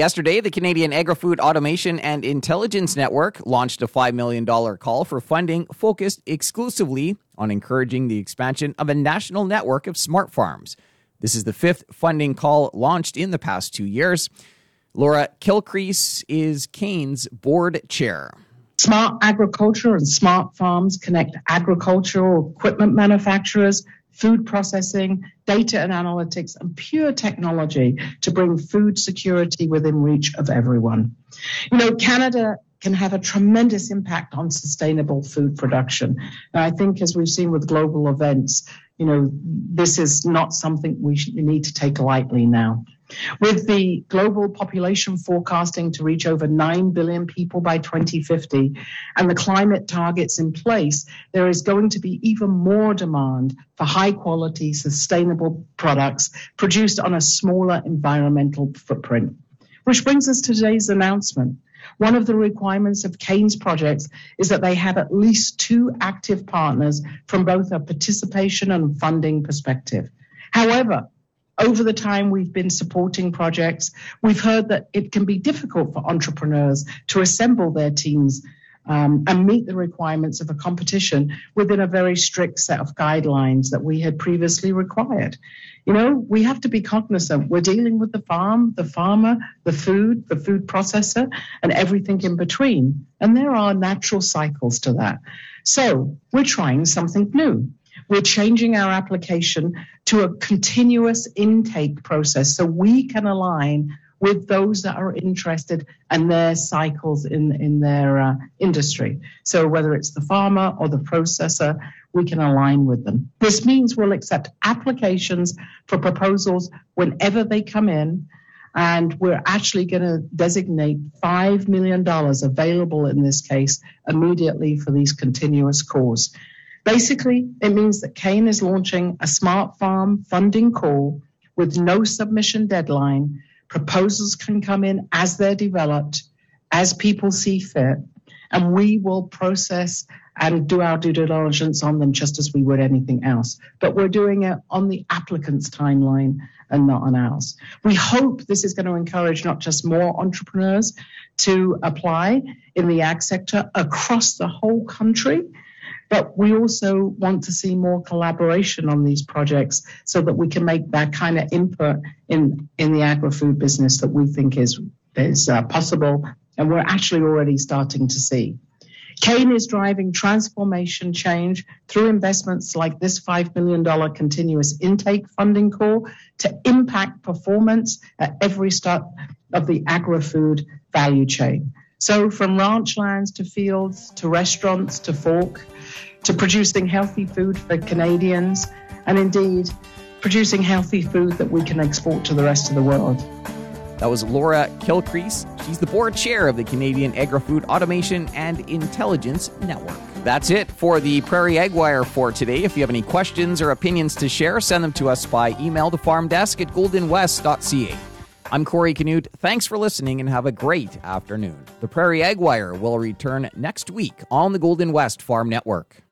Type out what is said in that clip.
Yesterday, the Canadian Agri Food Automation and Intelligence Network launched a $5 million call for funding focused exclusively on encouraging the expansion of a national network of smart farms. This is the fifth funding call launched in the past two years. Laura Kilcrease is CAAIN's board chair. Smart agriculture and smart farms connect agricultural equipment manufacturers, food processing, data and analytics, and pure technology to bring food security within reach of everyone. You know, Canada can have a tremendous impact on sustainable food production. And I think, as we've seen with global events, you know, this is not something we, need to take lightly now. With the global population forecasting to reach over 9 billion people by 2050 and the climate targets in place, there is going to be even more demand for high quality, sustainable products produced on a smaller environmental footprint. Which brings us to today's announcement. One of the requirements of CAAIN's projects is that they have at least two active partners from both a participation and funding perspective. However, over the time we've been supporting projects, we've heard that it can be difficult for entrepreneurs to assemble their teams um, and meet the requirements of a competition within a very strict set of guidelines that we had previously required. You know, we have to be cognizant. We're dealing with the farm, the farmer, the food, the food processor, and everything in between. And there are natural cycles to that. So we're trying something new. We're changing our application to a continuous intake process so we can align with those that are interested and their cycles in, in their uh, industry. So whether it's the farmer or the processor, we can align with them. This means we'll accept applications for proposals whenever they come in. And we're actually going to designate $5 million available in this case immediately for these continuous calls. Basically, it means that CAAIN is launching a smart farm funding call with no submission deadline. Proposals can come in as they're developed, as people see fit, and we will process and do our due diligence on them just as we would anything else. But we're doing it on the applicant's timeline and not on ours. We hope this is going to encourage not just more entrepreneurs to apply in the ag sector across the whole country, but we also want to see more collaboration on these projects so that we can make that kind of input in, in the agri-food business that we think is, is uh, possible and we're actually already starting to see. CAAIN is driving transformation change through investments like this $5 million continuous intake funding call to impact performance at every step of the agri-food value chain. So from ranch lands to fields to restaurants to fork to producing healthy food for Canadians and indeed producing healthy food that we can export to the rest of the world. That was Laura Kilcrease. She's the board chair of the Canadian Agri-Food Automation and Intelligence Network. That's it for the Prairie Ag Wire for today. If you have any questions or opinions to share, send them to us by email to farmdesk at goldenwest.ca. I'm Corey Canute. Thanks for listening and have a great afternoon. The Prairie Ag Wire will return next week on the Golden West Farm Network.